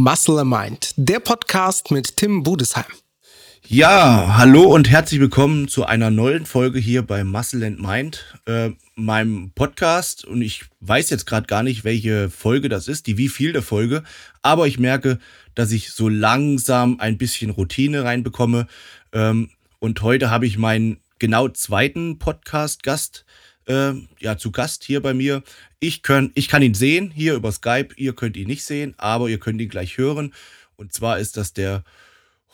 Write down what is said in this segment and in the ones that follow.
Muscle Mind, der Podcast mit Tim Budesheim. Ja, hallo und herzlich willkommen zu einer neuen Folge hier bei Muscle and Mind, äh, meinem Podcast. Und ich weiß jetzt gerade gar nicht, welche Folge das ist, die wie viel der Folge, aber ich merke, dass ich so langsam ein bisschen Routine reinbekomme. Ähm, und heute habe ich meinen genau zweiten Podcast-Gast äh, ja, zu Gast hier bei mir. Ich, könnt, ich kann ihn sehen hier über Skype, ihr könnt ihn nicht sehen, aber ihr könnt ihn gleich hören. Und zwar ist das der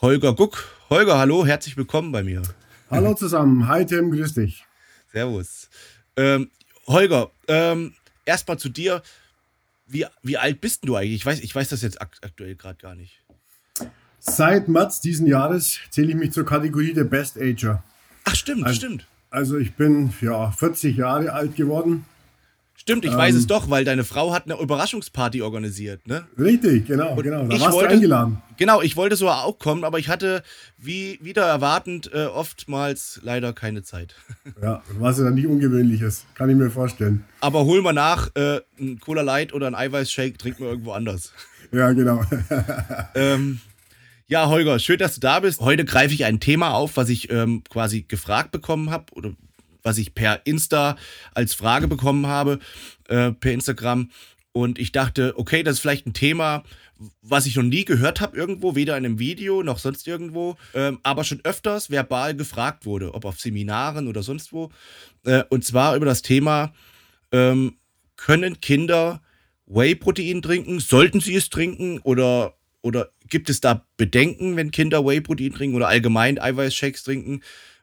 Holger Guck. Holger, hallo, herzlich willkommen bei mir. Hallo zusammen, hi Tim, grüß dich. Servus. Ähm, Holger, ähm, erstmal zu dir. Wie, wie alt bist du eigentlich? Ich weiß, ich weiß das jetzt aktuell gerade gar nicht. Seit März diesen Jahres zähle ich mich zur Kategorie der Best Ager. Ach, stimmt, also, stimmt. Also ich bin ja 40 Jahre alt geworden. Stimmt, ich ähm, weiß es doch, weil deine Frau hat eine Überraschungsparty organisiert, ne? Richtig, genau, und genau. Da warst wollte, du eingeladen. Genau, ich wollte so auch kommen, aber ich hatte, wie wieder erwartend, äh, oftmals leider keine Zeit. Ja, was ja dann nicht Ungewöhnliches, kann ich mir vorstellen. Aber hol mal nach, äh, ein Cola Light oder ein Eiweißshake trinken wir irgendwo anders. Ja, genau. ähm, ja, Holger, schön, dass du da bist. Heute greife ich ein Thema auf, was ich ähm, quasi gefragt bekommen habe oder was ich per Insta als Frage bekommen habe, äh, per Instagram. Und ich dachte, okay, das ist vielleicht ein Thema, was ich noch nie gehört habe irgendwo, weder in einem Video noch sonst irgendwo, ähm, aber schon öfters verbal gefragt wurde, ob auf Seminaren oder sonst wo. Äh, und zwar über das Thema, ähm, können Kinder Whey-Protein trinken? Sollten sie es trinken? Oder oder gibt es da Bedenken, wenn Kinder Whey-Protein trinken oder allgemein Eiweißshakes trinken?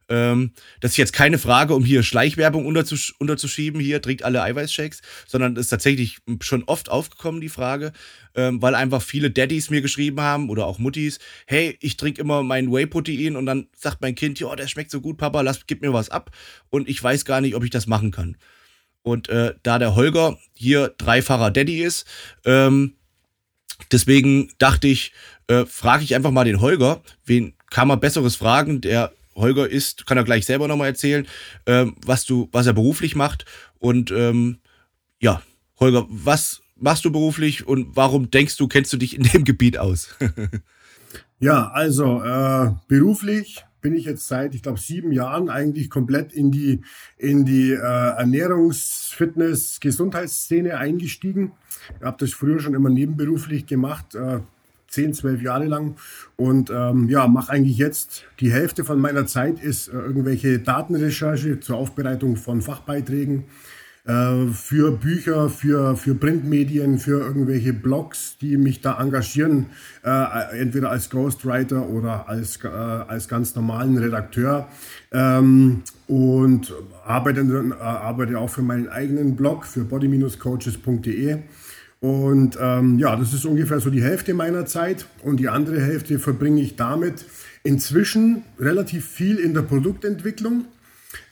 Ähm, das ist jetzt keine Frage, um hier Schleichwerbung unterzusch unterzuschieben, hier trinkt alle Eiweißshakes, sondern ist tatsächlich schon oft aufgekommen, die Frage, ähm, weil einfach viele Daddys mir geschrieben haben oder auch Muttis, hey, ich trinke immer mein Whey-Protein und dann sagt mein Kind, ja, der schmeckt so gut, Papa, lass, gib mir was ab. Und ich weiß gar nicht, ob ich das machen kann. Und äh, da der Holger hier dreifacher Daddy ist, ähm, Deswegen dachte ich, äh, frage ich einfach mal den Holger. Wen kann man Besseres fragen? Der Holger ist, kann er gleich selber nochmal erzählen, ähm, was du, was er beruflich macht. Und ähm, ja, Holger, was machst du beruflich und warum denkst du, kennst du dich in dem Gebiet aus? ja, also äh, beruflich bin ich jetzt seit, ich glaube, sieben Jahren eigentlich komplett in die, in die äh, Ernährungs-, Fitness-, Gesundheitsszene eingestiegen. Ich habe das früher schon immer nebenberuflich gemacht, äh, zehn, zwölf Jahre lang. Und ähm, ja, mache eigentlich jetzt die Hälfte von meiner Zeit ist äh, irgendwelche Datenrecherche zur Aufbereitung von Fachbeiträgen äh, für Bücher, für, für Printmedien, für irgendwelche Blogs, die mich da engagieren, äh, entweder als Ghostwriter oder als, äh, als ganz normalen Redakteur. Ähm, und arbeite, äh, arbeite auch für meinen eigenen Blog, für body-coaches.de. Und ähm, ja, das ist ungefähr so die Hälfte meiner Zeit. Und die andere Hälfte verbringe ich damit inzwischen relativ viel in der Produktentwicklung.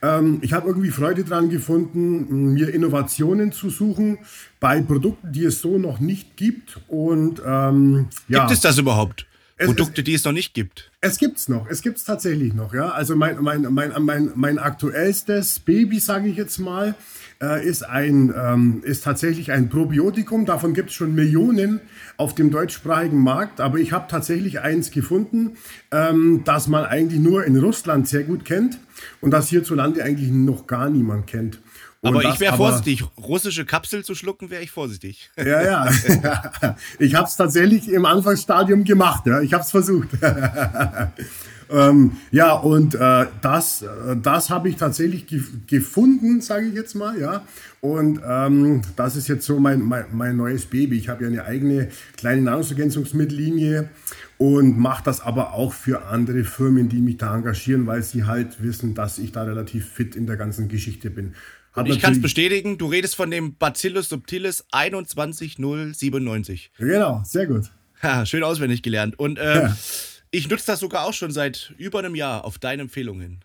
Ähm, ich habe irgendwie Freude daran gefunden, mir Innovationen zu suchen bei Produkten, die es so noch nicht gibt. Und ähm, ja. Gibt es das überhaupt? Es, Produkte, es, die es noch nicht gibt. Es gibt's noch. Es gibt's tatsächlich noch. Ja, also mein mein mein mein, mein aktuellstes Baby, sage ich jetzt mal, äh, ist ein ähm, ist tatsächlich ein Probiotikum. Davon gibt es schon Millionen auf dem deutschsprachigen Markt. Aber ich habe tatsächlich eins gefunden, ähm, das man eigentlich nur in Russland sehr gut kennt und das hierzulande eigentlich noch gar niemand kennt. Und aber ich wäre vorsichtig. Russische Kapsel zu schlucken, wäre ich vorsichtig. Ja, ja. ich habe es tatsächlich im Anfangsstadium gemacht. Ja. Ich habe es versucht. ähm, ja, und äh, das, äh, das habe ich tatsächlich ge gefunden, sage ich jetzt mal. Ja. Und ähm, das ist jetzt so mein, mein, mein neues Baby. Ich habe ja eine eigene kleine Nahrungsergänzungsmittellinie und mache das aber auch für andere Firmen, die mich da engagieren, weil sie halt wissen, dass ich da relativ fit in der ganzen Geschichte bin. Hat ich kann es bestätigen, du redest von dem Bacillus subtilis 21097. Genau, sehr gut. Ha, schön auswendig gelernt. Und äh, ja. Ich nutze das sogar auch schon seit über einem Jahr auf deine Empfehlung hin.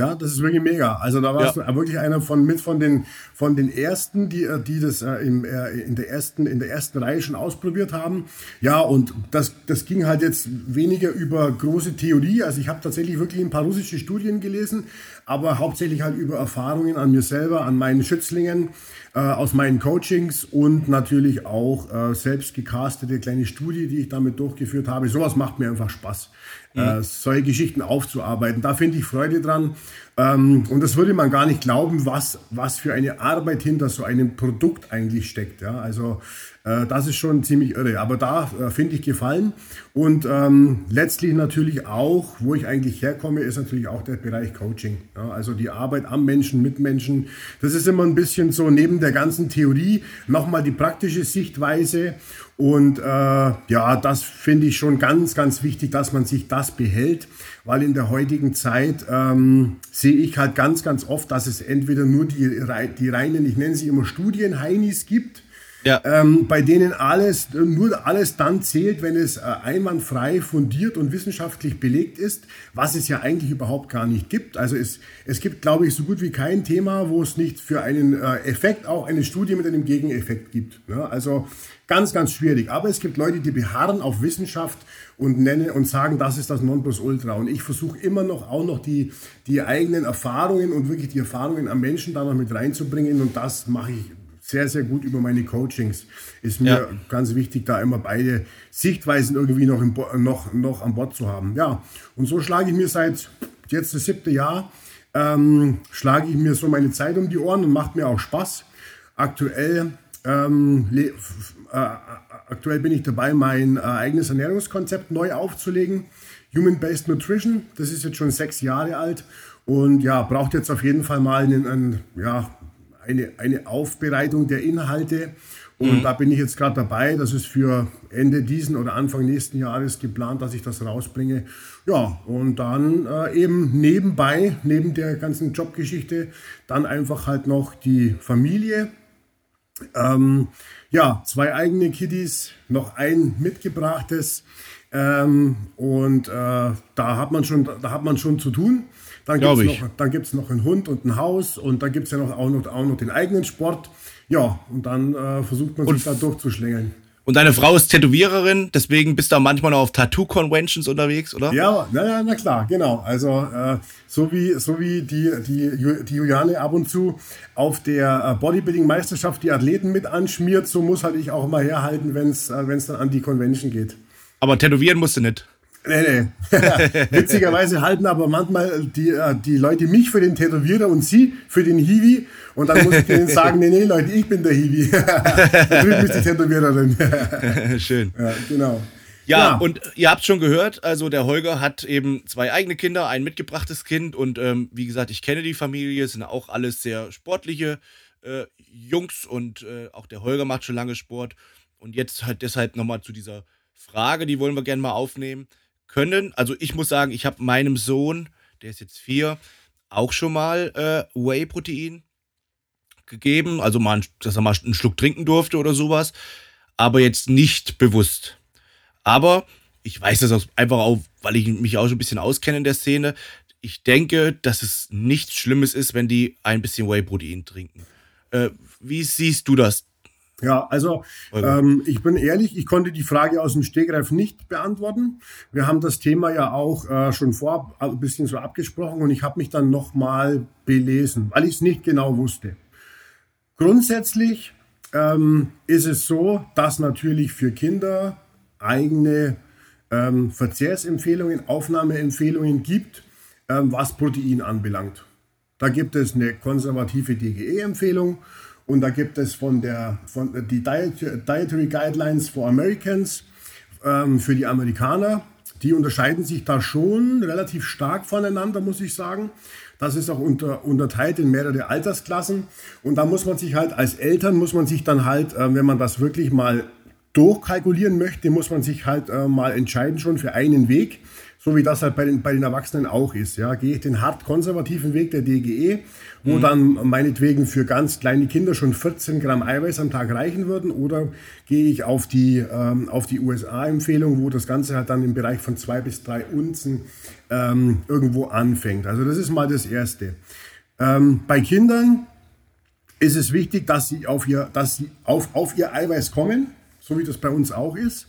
Ja, das ist wirklich mega. Also da warst ja. du wirklich einer von mit von den von den ersten, die äh, die das äh, im, äh, in der ersten in der ersten Reihe schon ausprobiert haben. Ja, und das das ging halt jetzt weniger über große Theorie. Also ich habe tatsächlich wirklich ein paar russische Studien gelesen, aber hauptsächlich halt über Erfahrungen an mir selber, an meinen Schützlingen, äh, aus meinen Coachings und natürlich auch äh, selbst gecastete kleine Studie, die ich damit durchgeführt habe. Sowas macht mir einfach Spaß, mhm. äh, solche Geschichten aufzuarbeiten. Da finde ich Freude dran. Ähm, und das würde man gar nicht glauben, was, was für eine Arbeit hinter so einem Produkt eigentlich steckt. Ja? Also äh, das ist schon ziemlich irre. Aber da äh, finde ich gefallen. Und ähm, letztlich natürlich auch, wo ich eigentlich herkomme, ist natürlich auch der Bereich Coaching. Ja? Also die Arbeit am Menschen, mit Menschen. Das ist immer ein bisschen so neben der ganzen Theorie nochmal die praktische Sichtweise. Und äh, ja, das finde ich schon ganz, ganz wichtig, dass man sich das behält, weil in der heutigen Zeit ähm, sehe ich halt ganz, ganz oft, dass es entweder nur die, die reinen, ich nenne sie immer Studienheinis gibt, ja. ähm, bei denen alles, nur alles dann zählt, wenn es äh, einwandfrei, fundiert und wissenschaftlich belegt ist, was es ja eigentlich überhaupt gar nicht gibt. Also es, es gibt, glaube ich, so gut wie kein Thema, wo es nicht für einen äh, Effekt auch eine Studie mit einem Gegeneffekt gibt. Ja, also ganz, ganz schwierig. Aber es gibt Leute, die beharren auf Wissenschaft und nennen und sagen, das ist das Nonplusultra. Und ich versuche immer noch auch noch die, die eigenen Erfahrungen und wirklich die Erfahrungen am Menschen da noch mit reinzubringen. Und das mache ich sehr, sehr gut über meine Coachings. Ist mir ja. ganz wichtig, da immer beide Sichtweisen irgendwie noch, im, noch, noch an Bord zu haben. Ja, und so schlage ich mir seit jetzt das siebte Jahr, ähm, schlage ich mir so meine Zeit um die Ohren und macht mir auch Spaß. Aktuell, ähm, äh, aktuell bin ich dabei, mein äh, eigenes Ernährungskonzept neu aufzulegen. Human-Based Nutrition, das ist jetzt schon sechs Jahre alt und ja, braucht jetzt auf jeden Fall mal einen, einen ja, eine, eine Aufbereitung der Inhalte. Und mhm. da bin ich jetzt gerade dabei. Das ist für Ende diesen oder Anfang nächsten Jahres geplant, dass ich das rausbringe. Ja, und dann äh, eben nebenbei, neben der ganzen Jobgeschichte, dann einfach halt noch die Familie. Ähm, ja, zwei eigene Kiddies, noch ein mitgebrachtes. Ähm, und äh, da hat man schon, da hat man schon zu tun. Dann gibt es noch, dann gibt's noch einen Hund und ein Haus und dann gibt es ja noch, auch, noch, auch noch den eigenen Sport. Ja, und dann äh, versucht man sich da durchzuschlängeln. Und deine Frau ist Tätowiererin, deswegen bist du auch manchmal noch auf Tattoo-Conventions unterwegs, oder? Ja, na, na, na klar, genau. Also äh, so wie, so wie die, die, die Juliane ab und zu auf der äh, Bodybuilding-Meisterschaft die Athleten mit anschmiert, so muss halt ich auch mal herhalten, wenn es äh, dann an die Convention geht. Aber tätowieren musst du nicht. Nee, nee. Witzigerweise halten aber manchmal die, äh, die Leute mich für den Tätowierer und sie für den Hiwi. Und dann muss ich denen sagen, nee, nee, Leute, ich bin der Hiwi. da drüben ist die Tätowiererin. Schön. Ja, genau. Ja, ja, und ihr habt schon gehört, also der Holger hat eben zwei eigene Kinder, ein mitgebrachtes Kind und ähm, wie gesagt, ich kenne die Familie, sind auch alles sehr sportliche äh, Jungs und äh, auch der Holger macht schon lange Sport und jetzt halt deshalb nochmal zu dieser Frage, die wollen wir gerne mal aufnehmen können. Also ich muss sagen, ich habe meinem Sohn, der ist jetzt vier, auch schon mal äh, Whey-Protein gegeben. Also mal, dass er mal einen Schluck trinken durfte oder sowas. Aber jetzt nicht bewusst. Aber ich weiß das einfach auch, weil ich mich auch schon ein bisschen auskenne in der Szene. Ich denke, dass es nichts Schlimmes ist, wenn die ein bisschen Whey-Protein trinken. Äh, wie siehst du das? Ja, also ähm, ich bin ehrlich, ich konnte die Frage aus dem Stegreif nicht beantworten. Wir haben das Thema ja auch äh, schon vorab ein bisschen so abgesprochen und ich habe mich dann nochmal belesen, weil ich es nicht genau wusste. Grundsätzlich ähm, ist es so, dass natürlich für Kinder eigene ähm, Verzehrsempfehlungen, Aufnahmeempfehlungen gibt, ähm, was Protein anbelangt. Da gibt es eine konservative DGE-Empfehlung und da gibt es von der von die Dietary Guidelines for Americans ähm, für die Amerikaner. Die unterscheiden sich da schon relativ stark voneinander, muss ich sagen. Das ist auch unter, unterteilt in mehrere Altersklassen. Und da muss man sich halt als Eltern, muss man sich dann halt, äh, wenn man das wirklich mal durchkalkulieren möchte, muss man sich halt äh, mal entscheiden schon für einen Weg so wie das halt bei den, bei den Erwachsenen auch ist. Ja, gehe ich den hart konservativen Weg der DGE, wo mhm. dann meinetwegen für ganz kleine Kinder schon 14 Gramm Eiweiß am Tag reichen würden, oder gehe ich auf die, ähm, auf die USA-Empfehlung, wo das Ganze halt dann im Bereich von zwei bis drei Unzen ähm, irgendwo anfängt. Also das ist mal das Erste. Ähm, bei Kindern ist es wichtig, dass sie auf ihr, dass sie auf, auf ihr Eiweiß kommen, so wie das bei uns auch ist.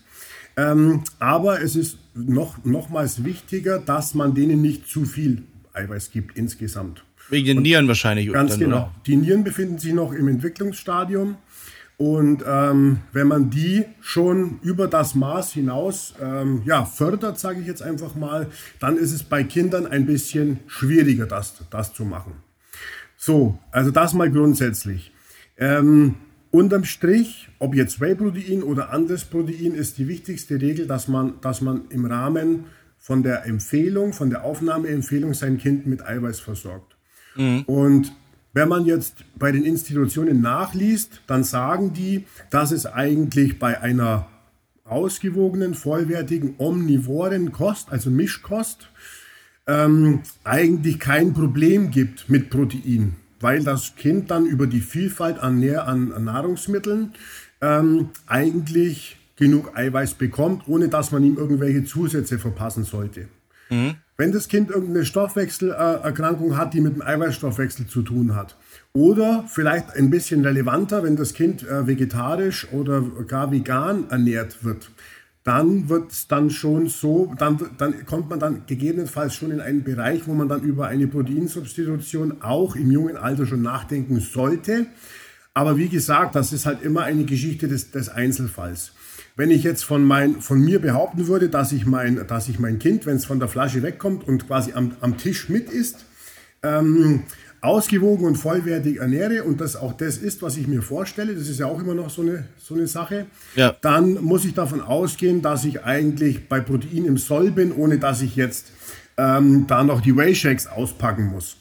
Ähm, aber es ist noch, nochmals wichtiger, dass man denen nicht zu viel Eiweiß gibt insgesamt. Wegen den Nieren wahrscheinlich. Ganz dann, genau. Oder? Die Nieren befinden sich noch im Entwicklungsstadium. Und ähm, wenn man die schon über das Maß hinaus ähm, ja, fördert, sage ich jetzt einfach mal, dann ist es bei Kindern ein bisschen schwieriger, das, das zu machen. So, also das mal grundsätzlich. Ähm, unterm Strich, ob jetzt Whey-Protein oder anderes Protein, ist die wichtigste Regel, dass man, dass man im Rahmen von der Empfehlung, von der Aufnahmeempfehlung sein Kind mit Eiweiß versorgt. Mhm. Und wenn man jetzt bei den Institutionen nachliest, dann sagen die, dass es eigentlich bei einer ausgewogenen, vollwertigen, omnivoren Kost, also Mischkost, ähm, eigentlich kein Problem gibt mit Protein, weil das Kind dann über die Vielfalt an, Nähr an, Nahrungsmitteln ähm, eigentlich genug Eiweiß bekommt, ohne dass man ihm irgendwelche Zusätze verpassen sollte. Mhm. Wenn das Kind irgendeine Stoffwechselerkrankung hat, die mit dem Eiweißstoffwechsel zu tun hat, oder vielleicht ein bisschen relevanter, wenn das Kind äh, vegetarisch oder gar vegan ernährt wird, dann wird es dann schon so, dann, dann kommt man dann gegebenenfalls schon in einen Bereich, wo man dann über eine Proteinsubstitution auch im jungen Alter schon nachdenken sollte. Aber wie gesagt, das ist halt immer eine Geschichte des, des Einzelfalls. Wenn ich jetzt von, mein, von mir behaupten würde, dass ich mein, dass ich mein Kind, wenn es von der Flasche wegkommt und quasi am, am Tisch mit ist, ähm, ausgewogen und vollwertig ernähre und das auch das ist, was ich mir vorstelle, das ist ja auch immer noch so eine, so eine Sache, ja. dann muss ich davon ausgehen, dass ich eigentlich bei Protein im Soll bin, ohne dass ich jetzt ähm, da noch die Whey-Shakes auspacken muss.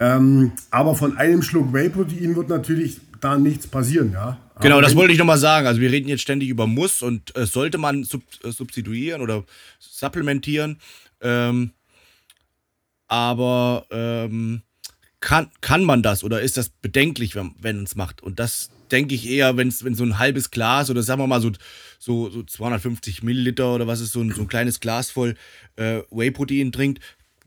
Ähm, aber von einem Schluck Whey-Protein wird natürlich da nichts passieren, ja. Genau, das wollte ich nochmal sagen. Also wir reden jetzt ständig über Muss und äh, sollte man sub äh, substituieren oder supplementieren. Ähm, aber ähm, kann, kann man das oder ist das bedenklich, wenn, wenn es macht? Und das denke ich eher, wenn wenn so ein halbes Glas oder sagen wir mal so, so, so 250 Milliliter oder was ist so ein, so ein kleines Glas voll äh, Whey-Protein trinkt,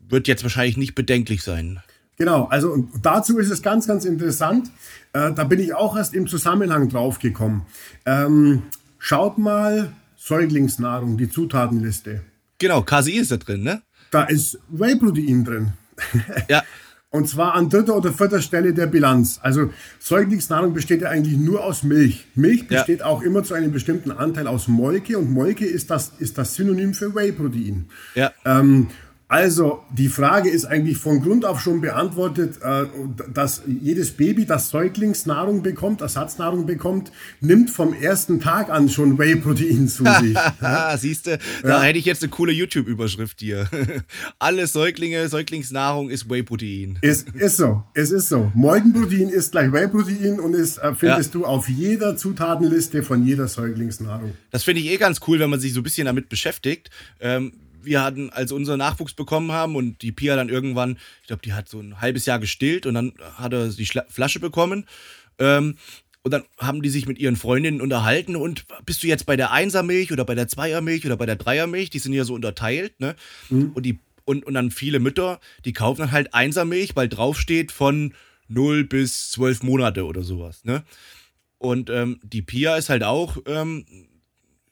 wird jetzt wahrscheinlich nicht bedenklich sein. Genau, also dazu ist es ganz, ganz interessant. Äh, da bin ich auch erst im Zusammenhang drauf gekommen. Ähm, schaut mal Säuglingsnahrung, die Zutatenliste. Genau, KSI ist da drin, ne? Da ist Whey-Protein drin. Ja. Und zwar an dritter oder vierter Stelle der Bilanz. Also Säuglingsnahrung besteht ja eigentlich nur aus Milch. Milch besteht ja. auch immer zu einem bestimmten Anteil aus Molke und Molke ist das, ist das Synonym für Whey-Protein. Ja. Ähm, also, die Frage ist eigentlich von Grund auf schon beantwortet, äh, dass jedes Baby, das Säuglingsnahrung bekommt, Ersatznahrung bekommt, nimmt vom ersten Tag an schon Whey-Protein zu sich. Siehst du, da ja. hätte ich jetzt eine coole YouTube-Überschrift hier. Alle Säuglinge, Säuglingsnahrung ist Whey-Protein. Ist, ist so, es ist so. Molkenprotein ist gleich Whey-Protein und es äh, findest ja. du auf jeder Zutatenliste von jeder Säuglingsnahrung. Das finde ich eh ganz cool, wenn man sich so ein bisschen damit beschäftigt. Ähm, wir hatten, als unser Nachwuchs bekommen haben und die Pia dann irgendwann, ich glaube, die hat so ein halbes Jahr gestillt und dann hat er die Schla Flasche bekommen. Ähm, und dann haben die sich mit ihren Freundinnen unterhalten und bist du jetzt bei der Einsermilch oder bei der Zweiermilch oder bei der Dreiermilch? Die sind ja so unterteilt, ne? Mhm. Und, die, und, und dann viele Mütter, die kaufen dann halt Einsermilch, weil draufsteht von 0 bis 12 Monate oder sowas, ne? Und ähm, die Pia ist halt auch ähm,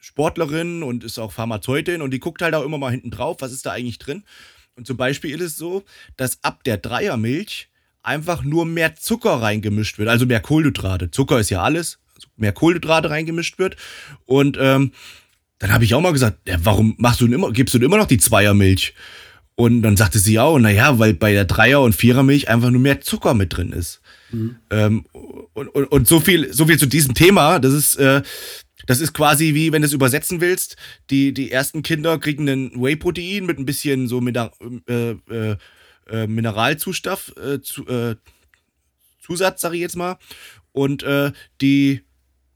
Sportlerin und ist auch Pharmazeutin und die guckt halt auch immer mal hinten drauf, was ist da eigentlich drin. Und zum Beispiel ist es so, dass ab der Dreiermilch einfach nur mehr Zucker reingemischt wird, also mehr Kohlenhydrate. Zucker ist ja alles, also mehr Kohlenhydrate reingemischt wird. Und ähm, dann habe ich auch mal gesagt, ja, warum machst du denn immer, gibst du denn immer noch die Zweiermilch? Und dann sagte sie auch, naja, weil bei der Dreier- und Vierermilch einfach nur mehr Zucker mit drin ist. Mhm. Ähm, und, und, und so viel, so viel zu diesem Thema. Das ist, äh, das ist quasi wie, wenn du es übersetzen willst, die, die ersten Kinder kriegen ein Whey-Protein mit ein bisschen so Mineral, äh, äh, äh, Mineralzustoff, äh, zu, äh, Zusatz, sag ich jetzt mal. Und äh, die,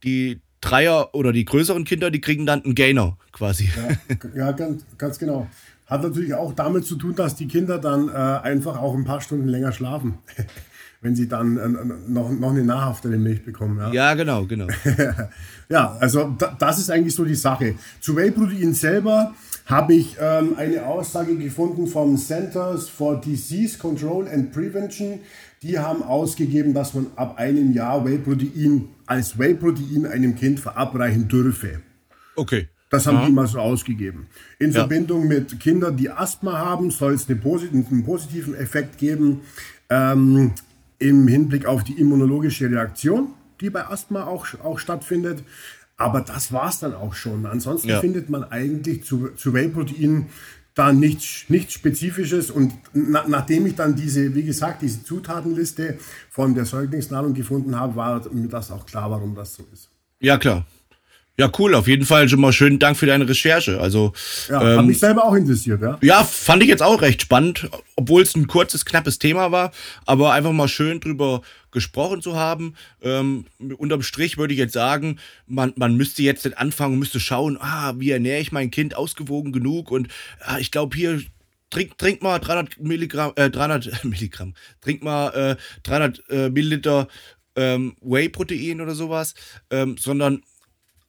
die Dreier oder die größeren Kinder, die kriegen dann einen Gainer quasi. Ja, ja ganz, ganz genau. Hat natürlich auch damit zu tun, dass die Kinder dann einfach auch ein paar Stunden länger schlafen. wenn sie dann äh, noch, noch eine nahrhaftere Milch bekommen. Ja, ja genau, genau. ja, also da, das ist eigentlich so die Sache. Zu Whey-Protein selber habe ich ähm, eine Aussage gefunden vom Centers for Disease Control and Prevention. Die haben ausgegeben, dass man ab einem Jahr Whey-Protein als Whey-Protein einem Kind verabreichen dürfe. Okay. Das haben ja. die mal so ausgegeben. In ja. Verbindung mit Kindern, die Asthma haben, soll es einen positiven Effekt geben ähm, im Hinblick auf die immunologische Reaktion, die bei Asthma auch, auch stattfindet. Aber das war es dann auch schon. Ansonsten ja. findet man eigentlich zu, zu Whey-Protein da nichts, nichts Spezifisches. Und na, nachdem ich dann diese, wie gesagt, diese Zutatenliste von der Säuglingsnahrung gefunden habe, war mir das auch klar, warum das so ist. Ja, klar. Ja, cool. Auf jeden Fall schon mal schönen Dank für deine Recherche. Also, ja, ähm, hat mich selber auch interessiert, ja. Ja, fand ich jetzt auch recht spannend, obwohl es ein kurzes, knappes Thema war, aber einfach mal schön drüber gesprochen zu haben. Ähm, unterm Strich würde ich jetzt sagen, man, man müsste jetzt nicht anfangen, müsste schauen, ah, wie ernähre ich mein Kind ausgewogen genug und ah, ich glaube hier trink, trink mal 300 Milligramm, äh, 300 Milligramm, trink mal äh, 300 äh, Milliliter ähm, Whey-Protein oder sowas, ähm, sondern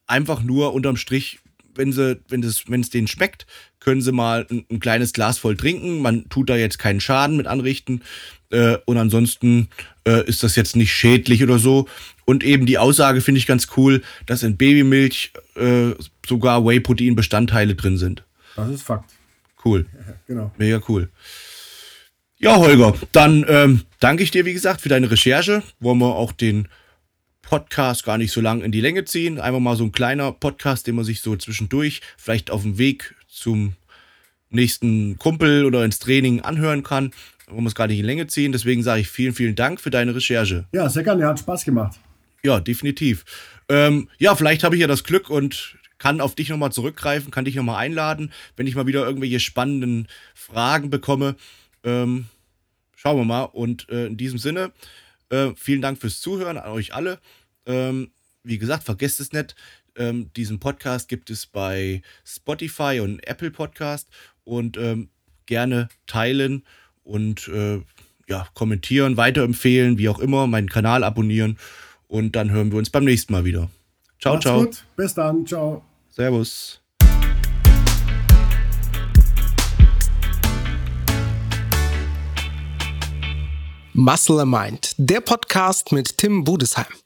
einfach nur unterm Strich, wenn sie, wenn es, wenn es denen schmeckt, können sie mal ein, ein, kleines Glas voll trinken. Man tut da jetzt keinen Schaden mit anrichten. Äh, und ansonsten äh, ist das jetzt nicht schädlich oder so. Und eben die Aussage finde ich ganz cool, dass in Babymilch äh, sogar Whey-Protein-Bestandteile drin sind. Das ist Fakt. Cool. Ja, genau. Mega cool. Ja, Holger, dann ähm, danke ich dir, wie gesagt, für deine Recherche. Wollen wir auch den Podcast gar nicht so lang in die Länge ziehen. Einfach mal so ein kleiner Podcast, den man sich so zwischendurch vielleicht auf dem Weg zum nächsten Kumpel oder ins Training anhören kann. Wir es gar nicht in die Länge ziehen. Deswegen sage ich vielen, vielen Dank für deine Recherche. Ja, sehr gerne. Hat Spaß gemacht. Ja, definitiv. Ähm, ja, vielleicht habe ich ja das Glück und kann auf dich nochmal zurückgreifen, kann dich nochmal einladen, wenn ich mal wieder irgendwelche spannenden Fragen bekomme. Ähm, schauen wir mal. Und äh, in diesem Sinne, äh, vielen Dank fürs Zuhören an euch alle. Ähm, wie gesagt, vergesst es nicht. Ähm, diesen Podcast gibt es bei Spotify und Apple Podcast und ähm, gerne teilen und äh, ja, kommentieren, weiterempfehlen, wie auch immer, meinen Kanal abonnieren und dann hören wir uns beim nächsten Mal wieder. Ciao, Macht's ciao. Gut. Bis dann. Ciao. Servus. Muscle Mind, der Podcast mit Tim Budesheim.